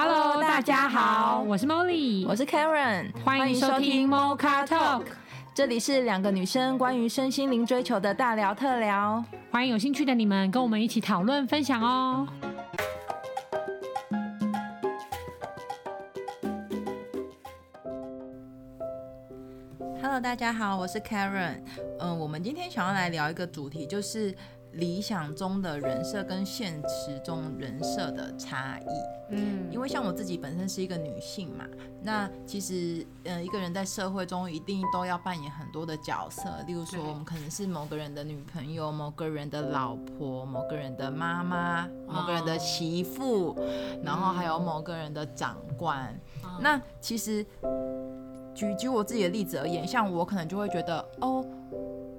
Hello，大家好，我是 Molly，我是 Karen，欢迎收听 Mocha Talk，这里是两个女生关于身心灵追求的大聊特聊，欢迎有兴趣的你们跟我们一起讨论分享哦。Hello，大家好，我是 Karen，嗯，我们今天想要来聊一个主题，就是。理想中的人设跟现实中人设的差异，嗯，因为像我自己本身是一个女性嘛，那其实，呃，一个人在社会中一定都要扮演很多的角色，例如说，我们可能是某个人的女朋友、某个人的老婆、某个人的妈妈、某个人的媳妇，然后还有某个人的长官。那其实，举举我自己的例子而言，像我可能就会觉得，哦。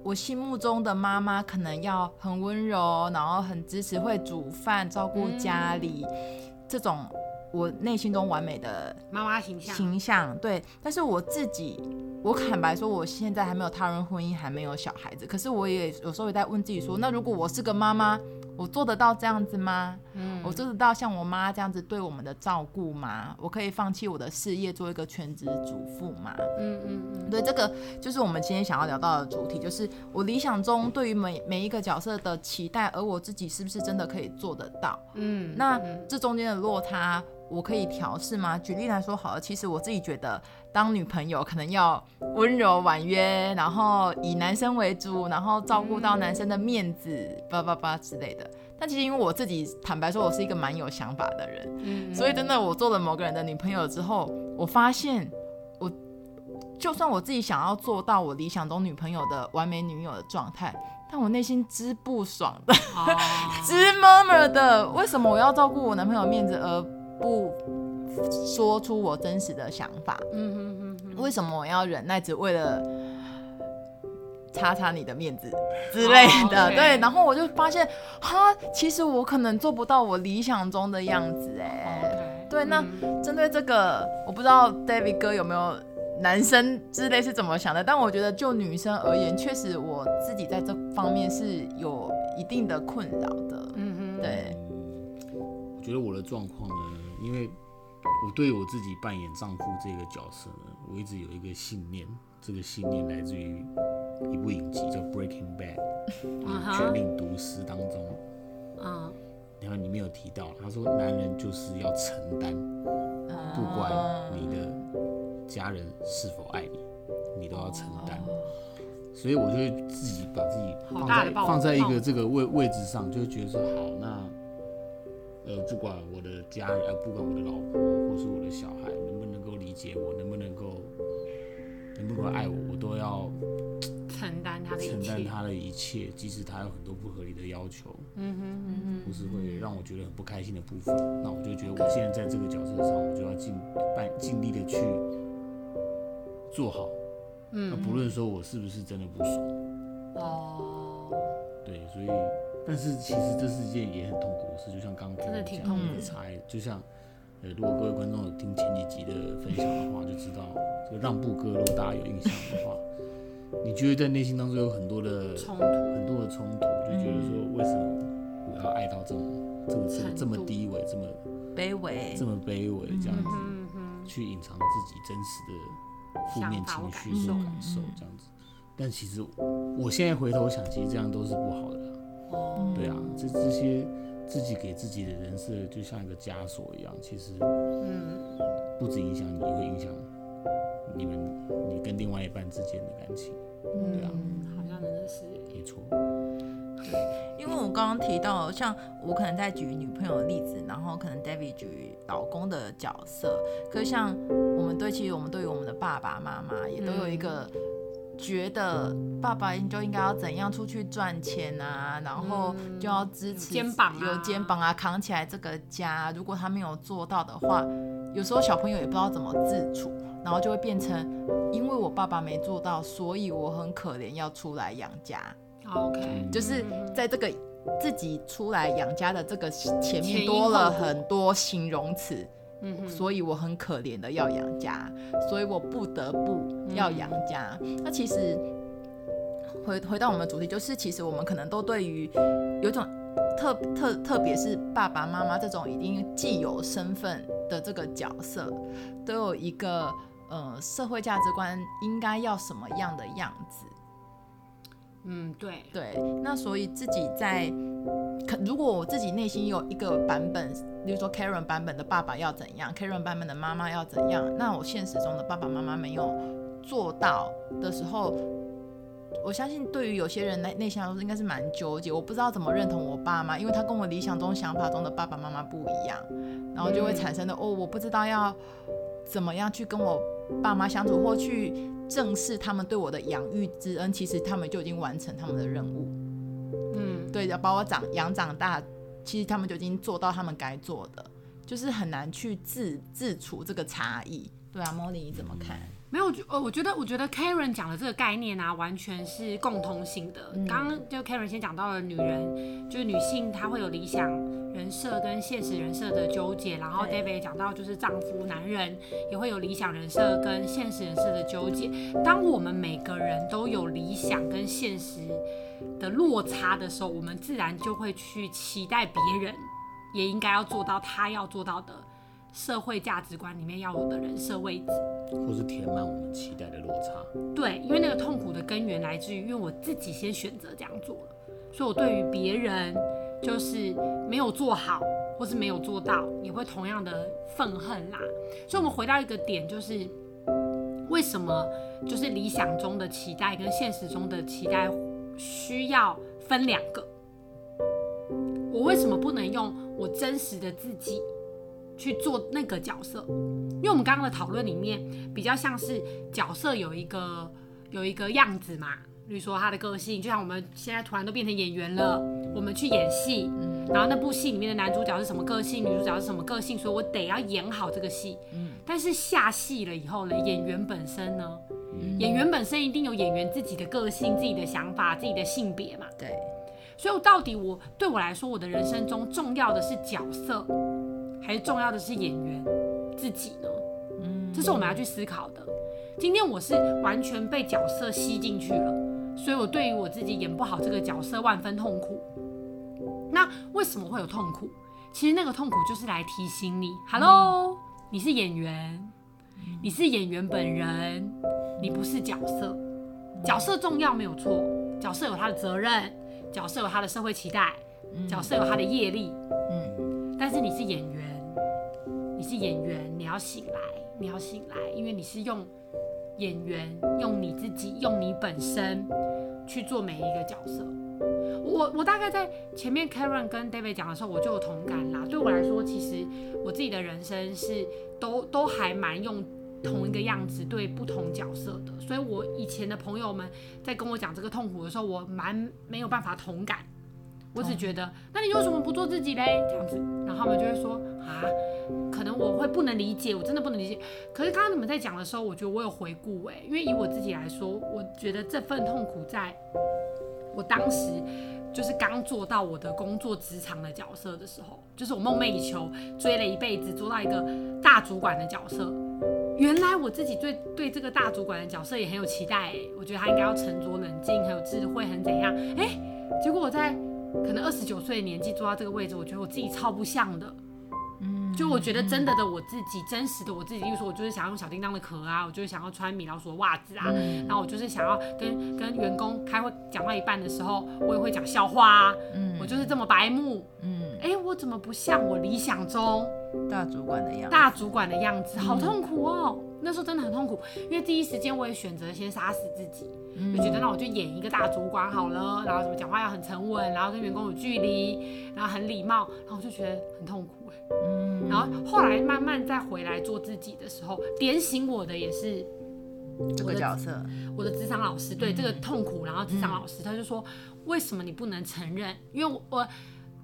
我心目中的妈妈可能要很温柔，然后很支持，会煮饭、照顾家里，嗯、这种我内心中完美的妈妈形象。形象对，但是我自己，我坦白说，我现在还没有踏入婚姻，还没有小孩子。可是我也有时候也在问自己说，那如果我是个妈妈？我做得到这样子吗？嗯，我做得到像我妈这样子对我们的照顾吗？我可以放弃我的事业做一个全职主妇吗？嗯嗯嗯，对，这个就是我们今天想要聊到的主题，就是我理想中对于每每一个角色的期待，而我自己是不是真的可以做得到？嗯，那这中间的落差。我可以调试吗？举例来说好了，其实我自己觉得，当女朋友可能要温柔婉约，然后以男生为主，然后照顾到男生的面子，叭叭叭之类的。但其实因为我自己坦白说，我是一个蛮有想法的人，嗯，所以真的我做了某个人的女朋友之后，我发现我就算我自己想要做到我理想中女朋友的完美女友的状态，但我内心之不爽的，之 murmur 的，为什么我要照顾我男朋友面子而不说出我真实的想法，嗯哼哼哼，为什么我要忍耐，只为了擦擦你的面子之类的？Oh. 对，然后我就发现，哈，其实我可能做不到我理想中的样子，哎，Okay. 对，那针对这个，我不知道 David 哥有没有男生之类是怎么想的，但我觉得就女生而言，确实我自己在这方面是有一定的困扰的，嗯哼，对，我觉得我的状况呢。因为我对我自己扮演丈夫这个角色呢，我一直有一个信念，这个信念来自于一部影集叫《Breaking Bad》《绝命毒师》当中，嗯，然后里面有提到，他说男人就是要承担，不管你的家人是否爱你，你都要承担，所以我就会自己把自己放在放在一个这个位位置上，就会觉得说好那。呃，不管我的家人，呃，不管我的老婆或是我的小孩，能不能够理解我，能不能够，能不能够爱我，我都要承担他的承担他的一切，即使他有很多不合理的要求，嗯哼嗯哼，或是会让我觉得很不开心的部分，那我就觉得我现在在这个角色上，我就要尽办尽力的去做好，嗯，那不论说我是不是真的不爽，哦，对，所以。但是其实这是一件也很痛苦的事，就像刚刚讲的差异，就像呃，如果各位观众有听前几集的分享的话，就知道这个让步歌，如果大家有印象的话，你就会在内心当中有很多的冲突，很多的冲突，就觉得说为什么我要爱到这么这么这么这么低微，这么卑微，这么卑微这样子，去隐藏自己真实的负面情绪和感受这样子。但其实我现在回头想，其实这样都是不好的。哦，对啊，这这些自己给自己的人设就像一个枷锁一样，其实，嗯，不止影响你，会影响你们你跟另外一半之间的感情，对啊，好像真的是没错。对，因为我刚刚提到，像我可能在举女朋友的例子，然后可能 David 举老公的角色，可是像我们对，其实我们对于我们的爸爸妈妈也都有一个。觉得爸爸就应该要怎样出去赚钱啊，然后就要支持肩膀，有肩膀啊，扛起来这个家。如果他没有做到的话，有时候小朋友也不知道怎么自处，然后就会变成，因为我爸爸没做到，所以我很可怜，要出来养家。OK，就是在这个自己出来养家的这个前面多了很多形容词。嗯，所以我很可怜的要养家，所以我不得不要养家。嗯、那其实回回到我们的主题，就是其实我们可能都对于有种特特特别是爸爸妈妈这种已经既有身份的这个角色，都有一个呃社会价值观应该要什么样的样子。嗯，对对，那所以自己在，可如果我自己内心有一个版本，比如说 Karen 版本的爸爸要怎样，Karen 版本的妈妈要怎样，那我现实中的爸爸妈妈没有做到的时候，我相信对于有些人内内心来说应该是蛮纠结，我不知道怎么认同我爸妈，因为他跟我理想中想法中的爸爸妈妈不一样，然后就会产生的、嗯、哦，我不知道要怎么样去跟我爸妈相处或去。正视他们对我的养育之恩，其实他们就已经完成他们的任务。嗯，对，要把我长养长大，其实他们就已经做到他们该做的，就是很难去自自处这个差异。对啊，Molly 你怎么看？没有，呃，我觉得，我觉得 Karen 讲的这个概念啊，完全是共通性的。刚刚、嗯、就 Karen 先讲到了女人，就是女性她会有理想人设跟现实人设的纠结，然后 David 也讲到就是丈夫男人也会有理想人设跟现实人设的纠结。当我们每个人都有理想跟现实的落差的时候，我们自然就会去期待别人也应该要做到他要做到的。社会价值观里面要有的人设位置，或是填满我们期待的落差。对，因为那个痛苦的根源来自于，因为我自己先选择这样做了，所以我对于别人就是没有做好，或是没有做到，也会同样的愤恨啦。所以，我们回到一个点，就是为什么就是理想中的期待跟现实中的期待需要分两个？我为什么不能用我真实的自己？去做那个角色，因为我们刚刚的讨论里面比较像是角色有一个有一个样子嘛，比如说他的个性，就像我们现在突然都变成演员了，我们去演戏，然后那部戏里面的男主角是什么个性，女主角是什么个性，所以我得要演好这个戏。嗯但是下戏了以后呢，演员本身呢，演员本身一定有演员自己的个性、自己的想法、自己的性别嘛。对，所以我到底我对我来说，我的人生中重要的是角色。还是重要的是演员自己呢？嗯，这是我们要去思考的。今天我是完全被角色吸进去了，所以我对于我自己演不好这个角色万分痛苦。那为什么会有痛苦？其实那个痛苦就是来提醒你，Hello，你是演员，你是演员本人，你不是角色。角色重要没有错，角色有他的责任，角色有他的社会期待，角色有他的业力，嗯，但是你是演员。你是演员，你要醒来，你要醒来，因为你是用演员，用你自己，用你本身去做每一个角色。我我大概在前面 Karen 跟 David 讲的时候，我就有同感啦。对我来说，其实我自己的人生是都都还蛮用同一个样子对不同角色的。所以我以前的朋友们在跟我讲这个痛苦的时候，我蛮没有办法同感。我只觉得，那你为什么不做自己嘞？这样子，然后他们就会说啊。可能我会不能理解，我真的不能理解。可是刚刚你们在讲的时候，我觉得我有回顾哎，因为以我自己来说，我觉得这份痛苦在我当时就是刚做到我的工作职场的角色的时候，就是我梦寐以求追了一辈子做到一个大主管的角色。原来我自己对对这个大主管的角色也很有期待哎，我觉得他应该要沉着冷静，很有智慧，很怎样哎？结果我在可能二十九岁的年纪做到这个位置，我觉得我自己超不像的。就我觉得真的的我自己，真实的我自己，例如说，我就是想要用小叮当的壳啊，我就是想要穿米老鼠的袜子啊，然后我就是想要跟跟员工开会讲到一半的时候，我也会讲笑话啊，我就是这么白目，嗯，哎，我怎么不像我理想中大主管的样子？大主管的样子，好痛苦哦，那时候真的很痛苦，因为第一时间我也选择先杀死自己，就觉得那我就演一个大主管好了，然后怎么讲话要很沉稳，然后跟员工有距离，然后很礼貌，然后我就觉得很痛苦。嗯，然后后来慢慢再回来做自己的时候，点醒我的也是这个角色，我的职场老师，对、嗯、这个痛苦，然后职场老师他就说，为什么你不能承认？因为我，我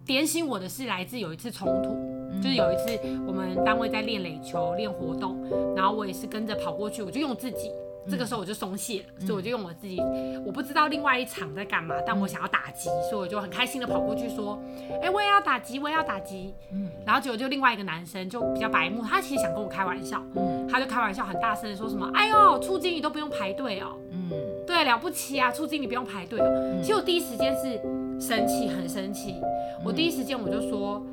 点醒我的是来自有一次冲突，嗯、就是有一次我们单位在练垒球练活动，然后我也是跟着跑过去，我就用自己。这个时候我就松懈了，所以我就用我自己，我不知道另外一场在干嘛，但我想要打击，所以我就很开心的跑过去说，哎，我也要打击，我也要打击。嗯，然后结果就另外一个男生就比较白目，他其实想跟我开玩笑，嗯，他就开玩笑很大声的说什么，哎呦，处经理都不用排队哦，嗯，对，了不起啊，处经理不用排队哦。其实我第一时间是生气，很生气。我第一时间我就说，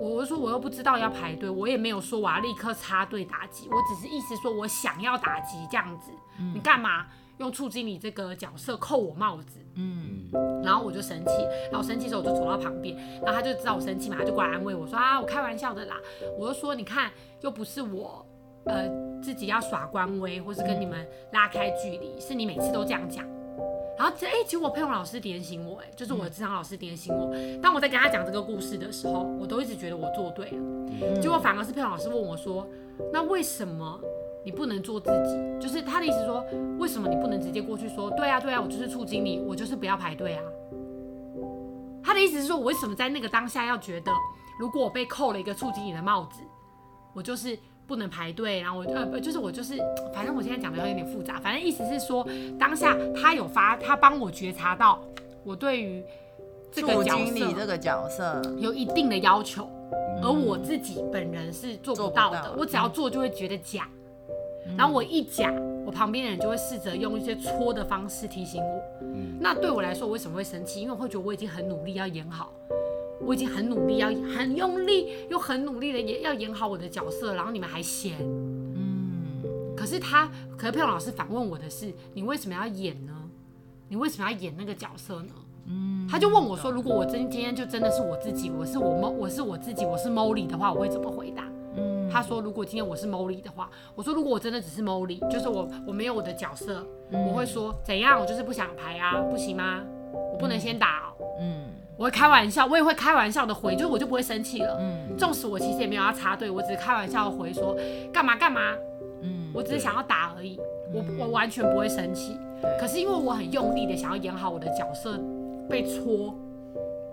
我我说我又不知道要排队，我也没有说我要立刻插队打击，我只是意思说我想要打击这样子。你干嘛用处经理这个角色扣我帽子？嗯，然后我就生气，然后生气的时候我就走到旁边，然后他就知道我生气嘛，他就过来安慰我说啊，我开玩笑的啦。我就说你看，又不是我。呃，自己要耍官威，或是跟你们拉开距离，是你每次都这样讲。然后这哎，结果佩蓉老师点醒我，哎，就是我的职场老师点醒我。当我在跟他讲这个故事的时候，我都一直觉得我做对了。结果反而是佩蓉老师问我说：“那为什么你不能做自己？”就是他的意思说，为什么你不能直接过去说：“对啊，对啊，我就是处经理，我就是不要排队啊。”他的意思是说，我为什么在那个当下要觉得，如果我被扣了一个处经理的帽子，我就是。不能排队，然后我呃不就是我就是，反正我现在讲的有点复杂，反正意思是说，当下他有发，他帮我觉察到我对于这个角色这个角色。有一定的要求，而我自己本人是做不到的，我只要做就会觉得假，然后我一假，我旁边的人就会试着用一些戳的方式提醒我，那对我来说，我为什么会生气？因为我会觉得我已经很努力要演好。我已经很努力，要很用力，又很努力的演，要演好我的角色，然后你们还嫌，嗯。可是他，可是佩蓉老师反问我的是，你为什么要演呢？你为什么要演那个角色呢？嗯。他就问我说，如果我真今天就真的是我自己，我是我 Mo，我是我自己，我是 Molly 的话，我会怎么回答？嗯。他说，如果今天我是 Molly 的话，我说如果我真的只是 Molly，就是我我没有我的角色，嗯，我会说怎样？我就是不想排啊，不行吗？我不能先打哦。嗯。我会开玩笑，我也会开玩笑的回，就是我就不会生气了。嗯，纵使我其实也没有要插队，我只是开玩笑的回说干嘛干嘛。嗯，我只是想要打而已，我我完全不会生气。可是因为我很用力的想要演好我的角色，被戳，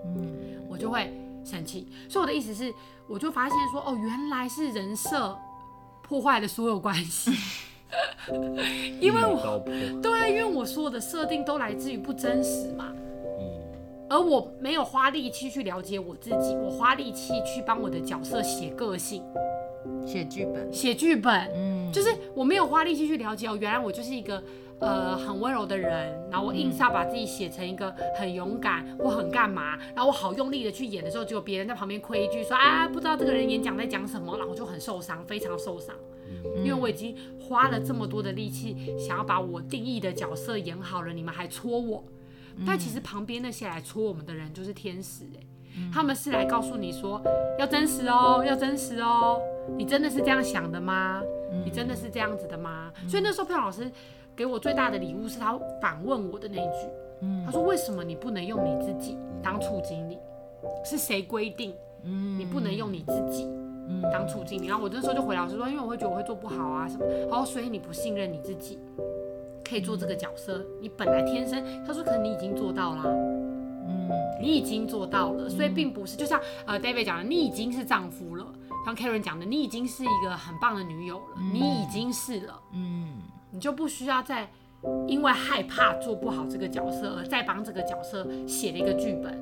嗯，我就会生气。所以我的意思是，我就发现说，哦，原来是人设破坏了所有关系。因为我对，因为我所有的设定都来自于不真实嘛。而我没有花力气去了解我自己，我花力气去帮我的角色写个性、写剧本、写剧本。嗯，就是我没有花力气去了解哦，原来我就是一个呃很温柔的人，然后我硬是要把自己写成一个很勇敢或很干嘛，然后我好用力的去演的时候，结果别人在旁边亏一句说啊，不知道这个人演讲在讲什么，然后我就很受伤，非常受伤，因为我已经花了这么多的力气想要把我定义的角色演好了，你们还戳我。但其实旁边那些来戳我们的人就是天使哎、欸，嗯、他们是来告诉你说要真实哦，要真实哦，你真的是这样想的吗？嗯、你真的是这样子的吗？嗯、所以那时候佩蓉老师给我最大的礼物是他反问我的那一句，嗯、他说为什么你不能用你自己当处经理？是谁规定？你不能用你自己当处经理？然后我那时候就回老师说，因为我会觉得我会做不好啊什么，然后所以你不信任你自己。可以做这个角色，你本来天生，他说可能你已经做到啦，嗯，你已经做到了，所以并不是就像呃 David 讲的，你已经是丈夫了，像 Karen 讲的，你已经是一个很棒的女友了，嗯、你已经是了，嗯，你就不需要再因为害怕做不好这个角色，而再帮这个角色写了一个剧本，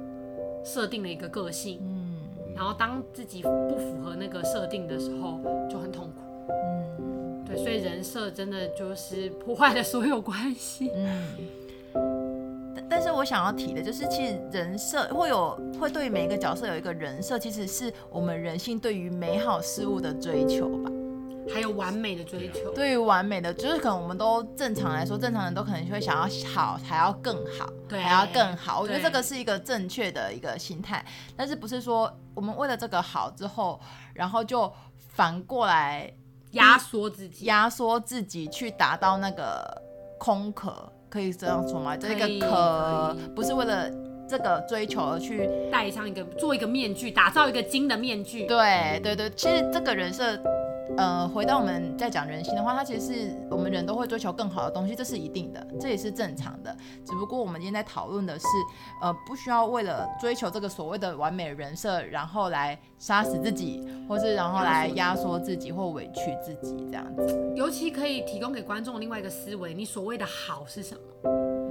设定了一个个性，嗯，然后当自己不符合那个设定的时候，就很痛苦。所以人设真的就是破坏了所有关系。嗯，但是我想要提的就是，其实人设会有会对每一个角色有一个人设，其实是我们人性对于美好事物的追求吧，还有完美的追求。对于完美的，就是可能我们都正常来说，正常人都可能会想要好，还要更好，对，还要更好。我觉得这个是一个正确的一个心态，但是不是说我们为了这个好之后，然后就反过来。压缩自己，压缩自己去达到那个空壳，可以这样说吗？这个壳不是为了这个追求而去戴上一个，做一个面具，打造一个金的面具。对对对，其实这个人设。呃，回到我们在讲人性的话，它其实是我们人都会追求更好的东西，这是一定的，这也是正常的。只不过我们今天在讨论的是，呃，不需要为了追求这个所谓的完美人设，然后来杀死自己，或是然后来压缩自己或委屈自己这样子。尤其可以提供给观众另外一个思维：你所谓的好是什么？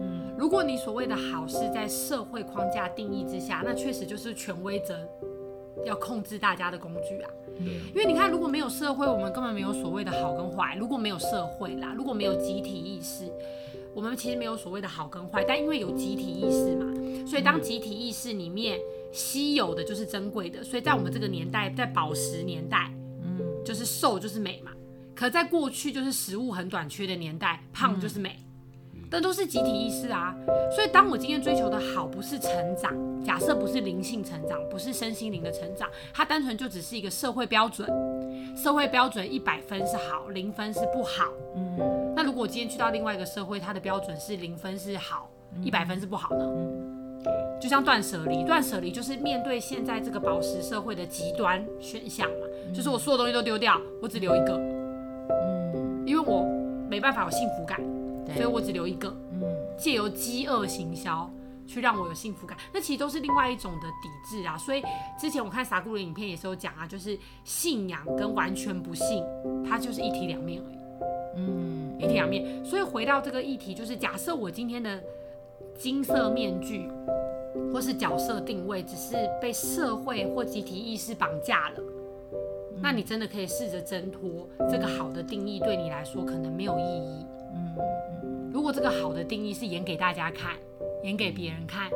嗯，如果你所谓的好是在社会框架定义之下，那确实就是权威者要控制大家的工具啊。因为你看，如果没有社会，我们根本没有所谓的好跟坏。如果没有社会啦，如果没有集体意识，我们其实没有所谓的好跟坏。但因为有集体意识嘛，所以当集体意识里面稀有的就是珍贵的，所以在我们这个年代，在宝石年代，嗯，就是瘦就是美嘛。可在过去就是食物很短缺的年代，胖就是美。但都是集体意识啊，所以当我今天追求的好不是成长，假设不是灵性成长，不是身心灵的成长，它单纯就只是一个社会标准，社会标准一百分是好，零分是不好。嗯，那如果我今天去到另外一个社会，它的标准是零分是好，一百分是不好呢？嗯，就像断舍离，断舍离就是面对现在这个宝石社会的极端选项嘛，就是我所有东西都丢掉，我只留一个，嗯，因为我没办法有幸福感。所以我只留一个，嗯借由饥饿行销去让我有幸福感，那其实都是另外一种的抵制啊。所以之前我看萨古鲁的影片也是有讲啊，就是信仰跟完全不信，它就是一体两面而已。嗯，一体两面。所以回到这个议题，就是假设我今天的金色面具或是角色定位，只是被社会或集体意识绑架了，那你真的可以试着挣脱这个好的定义，对你来说可能没有意义。如果这个好的定义是演给大家看，演给别人看，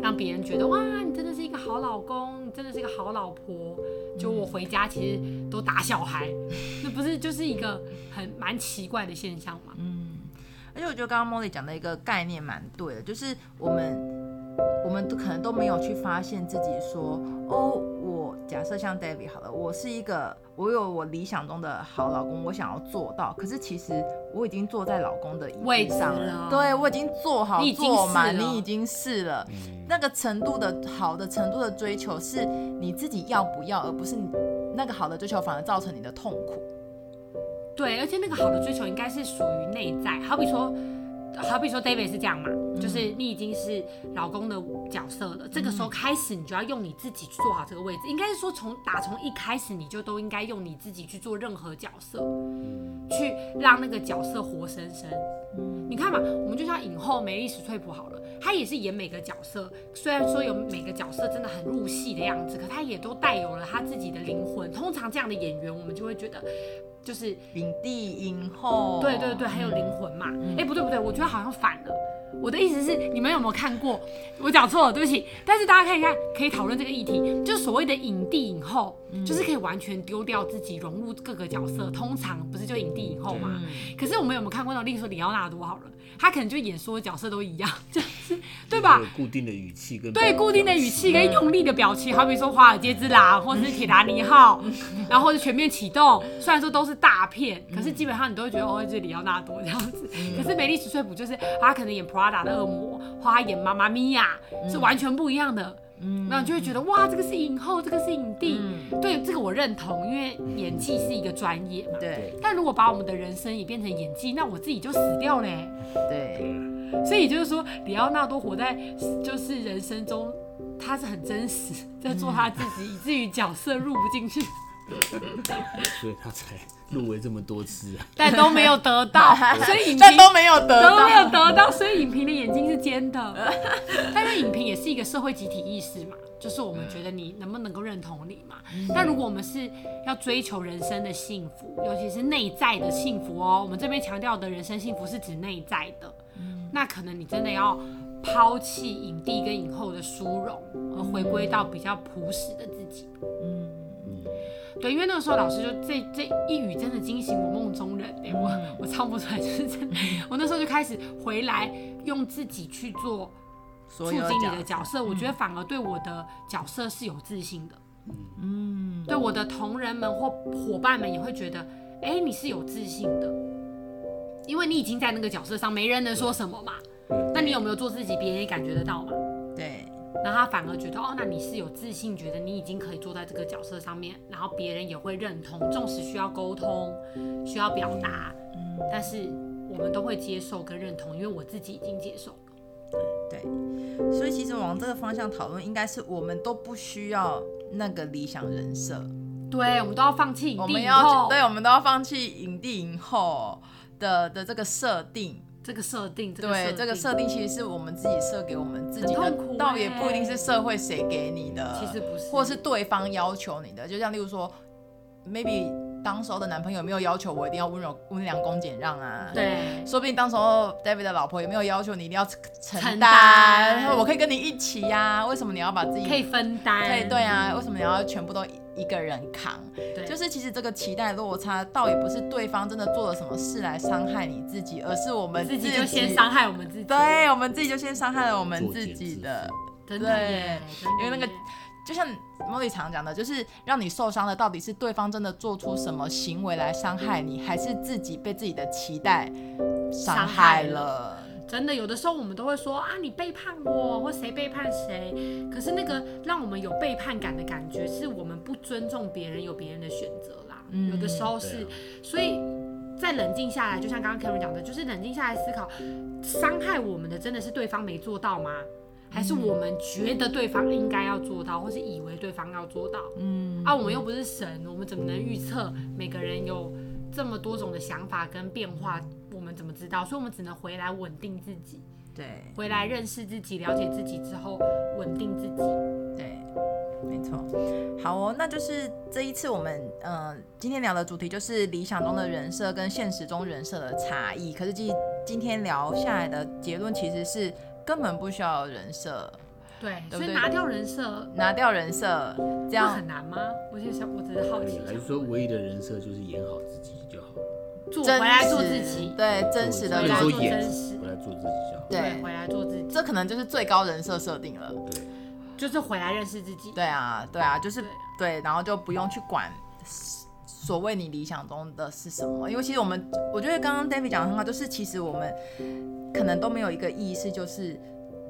让别人觉得哇，你真的是一个好老公，你真的是一个好老婆，就我回家其实都打小孩，那不是就是一个很蛮奇怪的现象吗？嗯，而且我觉得刚刚 Molly 讲的一个概念蛮对的，就是我们我们都可能都没有去发现自己说，哦，我假设像 David 好了，我是一个。我有我理想中的好老公，我想要做到，可是其实我已经坐在老公的位置上了。对，我已经做好做满，你已经试了。那个程度的好的程度的追求，是你自己要不要，而不是你那个好的追求反而造成你的痛苦。对，而且那个好的追求应该是属于内在，好比说。好比说，David 是这样嘛，就是你已经是老公的角色了，这个时候开始，你就要用你自己去做好这个位置。应该是说，从打从一开始，你就都应该用你自己去做任何角色，去让那个角色活生生。你看嘛，我们就像影后梅丽史翠普好了，她也是演每个角色，虽然说有每个角色真的很入戏的样子，可她也都带有了她自己的灵魂。通常这样的演员，我们就会觉得。就是影帝影后，对对对，还有灵魂嘛。哎、不对不对，我觉得好像反了。我的意思是，你们有没有看过？我讲错了，对不起。但是大家看一看，可以讨论这个议题，就是所谓的影帝影后，嗯、就是可以完全丢掉自己，融入各个角色。通常不是就影帝影后嘛？嗯、可是我们有没有看过那种，例如说李奥纳多好了，他可能就演所有角色都一样，就是对吧？固定的语气跟对固定的语气跟用力的表情，好比说《华尔街之狼》或者是《铁达尼号 》，然后或者《全面启动》，虽然说都是大片，可是基本上你都会觉得哦，这是李奥纳多这样子。可是美丽史翠普就是他可能演 Prada 的恶魔，或他演妈妈咪呀，是完全不一样的。嗯，那就会觉得哇，这个是影后，这个是影帝。嗯、对，这个我认同，因为演技是一个专业嘛。对。但如果把我们的人生也变成演技，那我自己就死掉嘞。对。所以就是说，里奥纳多活在就是人生中，他是很真实，在做他自己，嗯、以至于角色入不进去。所以他才入围这么多次啊，但都没有得到，所以影评但都没有得到，都没有得到，所以影评的眼睛是尖的。但是影评也是一个社会集体意识嘛，就是我们觉得你能不能够认同你嘛？但如果我们是要追求人生的幸福，尤其是内在的幸福哦，我们这边强调的人生幸福是指内在的，那可能你真的要抛弃影帝跟影后的殊荣，而回归到比较朴实的自己。对，因为那个时候老师就这这一语真的惊醒我梦中人，哎，我我唱不出来，就是真的。我那时候就开始回来用自己去做促进你的角色，我觉得反而对我的角色是有自信的。嗯，对我的同仁们或伙伴们也会觉得，哎，你是有自信的，因为你已经在那个角色上，没人能说什么嘛。那你有没有做自己，别人也感觉得到嘛？对。然后他反而觉得哦，那你是有自信，觉得你已经可以坐在这个角色上面，然后别人也会认同，纵使需要沟通，需要表达，嗯，但是我们都会接受跟认同，因为我自己已经接受了。对，所以其实往这个方向讨论，应该是我们都不需要那个理想人设，对，我们都要放弃影帝影后，对，我们都要放弃影帝影后的的这个设定。这个设定，这个、对，这个设定其实是我们自己设给我们自己的，欸、倒也不一定是社会谁给你的，其实不是，或是对方要求你的。就像例如说，maybe 当时候的男朋友有没有要求我一定要温柔、温良、恭俭让啊？对，说不定当时候 David 的老婆也没有要求你一定要承担？担我可以跟你一起呀、啊，为什么你要把自己可以分担？对对啊，为什么你要全部都一个人扛？对，就是其实这个期待落差，倒也不是对方真的做了什么事来伤害你自己，而是我们自己就先伤害我们自己。对，我们自己就先伤害了我们自己的。对，因为那个。就像茉莉常讲的，就是让你受伤的，到底是对方真的做出什么行为来伤害你，还是自己被自己的期待伤害了？真的，有的时候我们都会说啊，你背叛我，或谁背叛谁。可是那个让我们有背叛感的感觉，是我们不尊重别人，有别人的选择啦。嗯，有的时候是，所以再冷静下来，就像刚刚 Karen 讲的，就是冷静下来思考，伤害我们的真的是对方没做到吗？还是我们觉得对方应该要做到，或是以为对方要做到？嗯，啊，我们又不是神，我们怎么能预测每个人有这么多种的想法跟变化？怎么知道？所以，我们只能回来稳定自己，对，回来认识自己、了解自己之后，稳定自己。对，没错。好哦，那就是这一次我们呃今天聊的主题就是理想中的人设跟现实中人设的差异。可是，今今天聊下来的结论其实是。根本不需要人设，对，对，所以拿掉人设，拿掉人设，这样很难吗？我就想，我只是好奇。还是说，唯一的人设就是演好自己就好，做回来做自己，对，真实的回来做真实，回来做自己就好，对，回来做自己，这可能就是最高人设设定了，对，就是回来认识自己，对啊，对啊，就是对，然后就不用去管所谓你理想中的是什么，因为其实我们，我觉得刚刚 David 讲的很好，就是其实我们。可能都没有一个意识，就是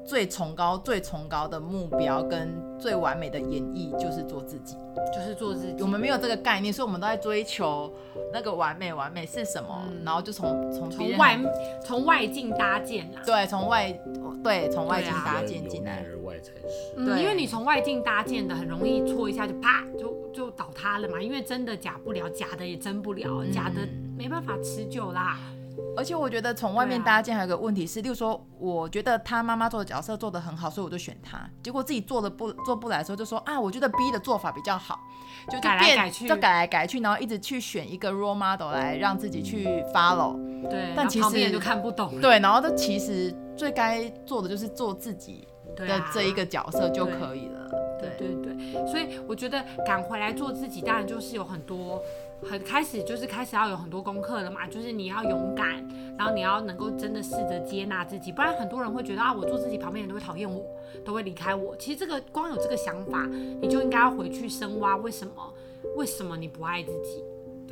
最崇高、最崇高的目标跟最完美的演绎，就是做自己，就是做自己。我们没有这个概念，所以我们都在追求那个完美。完美是什么？嗯、然后就从从从外从外境搭建啦。对，从外对从外境搭建进来。而外才是。嗯，因为你从外境搭建的，很容易错一下就啪就就倒塌了嘛。因为真的假不了，假的也真不了，嗯、假的没办法持久啦。而且我觉得从外面搭建还有个问题是，例如说，我觉得他妈妈做的角色做得很好，所以我就选他。结果自己做的不做不来的时候，就说啊，我觉得 B 的做法比较好，就就变改来改去，就改来改去，然后一直去选一个 role model 来让自己去 follow。对，但其实就看不懂。对，然后他其实最该做的就是做自己的这一个角色就可以了。对对对，对，所以我觉得赶回来做自己，当然就是有很多。很开始就是开始要有很多功课了嘛，就是你要勇敢，然后你要能够真的试着接纳自己，不然很多人会觉得啊，我做自己，旁边人都会讨厌我，都会离开我。其实这个光有这个想法，你就应该要回去深挖，为什么？为什么你不爱自己？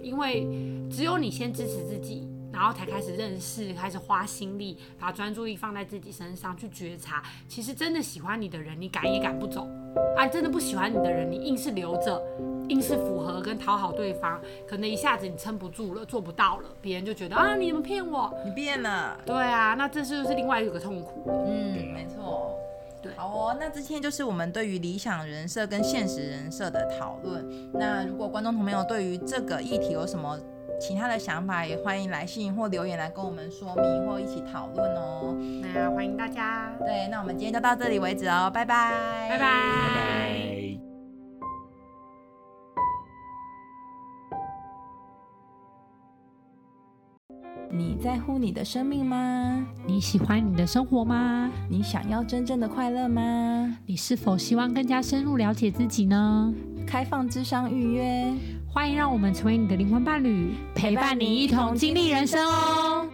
因为只有你先支持自己。然后才开始认识，开始花心力，把专注力放在自己身上去觉察。其实真的喜欢你的人，你赶也赶不走啊！真的不喜欢你的人，你硬是留着，硬是符合跟讨好对方，可能一下子你撑不住了，做不到了，别人就觉得啊，你怎么骗我？你变了。对啊，那这就是另外一个痛苦？嗯，没错。对，好哦。那今天就是我们对于理想人设跟现实人设的讨论。那如果观众朋友对于这个议题有什么？其他的想法也欢迎来信或留言来跟我们说明或一起讨论哦。那欢迎大家。对，那我们今天就到这里为止哦，拜拜，拜拜，拜拜。你在乎你的生命吗？你喜欢你的生活吗？你想要真正的快乐吗？你是否希望更加深入了解自己呢？开放智商预约。欢迎让我们成为你的灵魂伴侣，陪伴你一同经历人生哦。